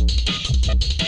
Thank you.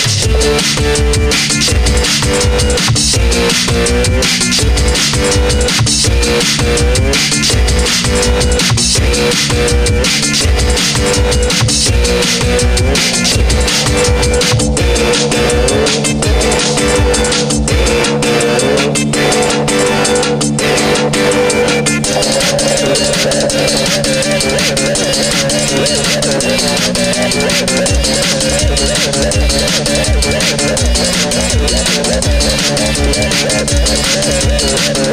Thank you.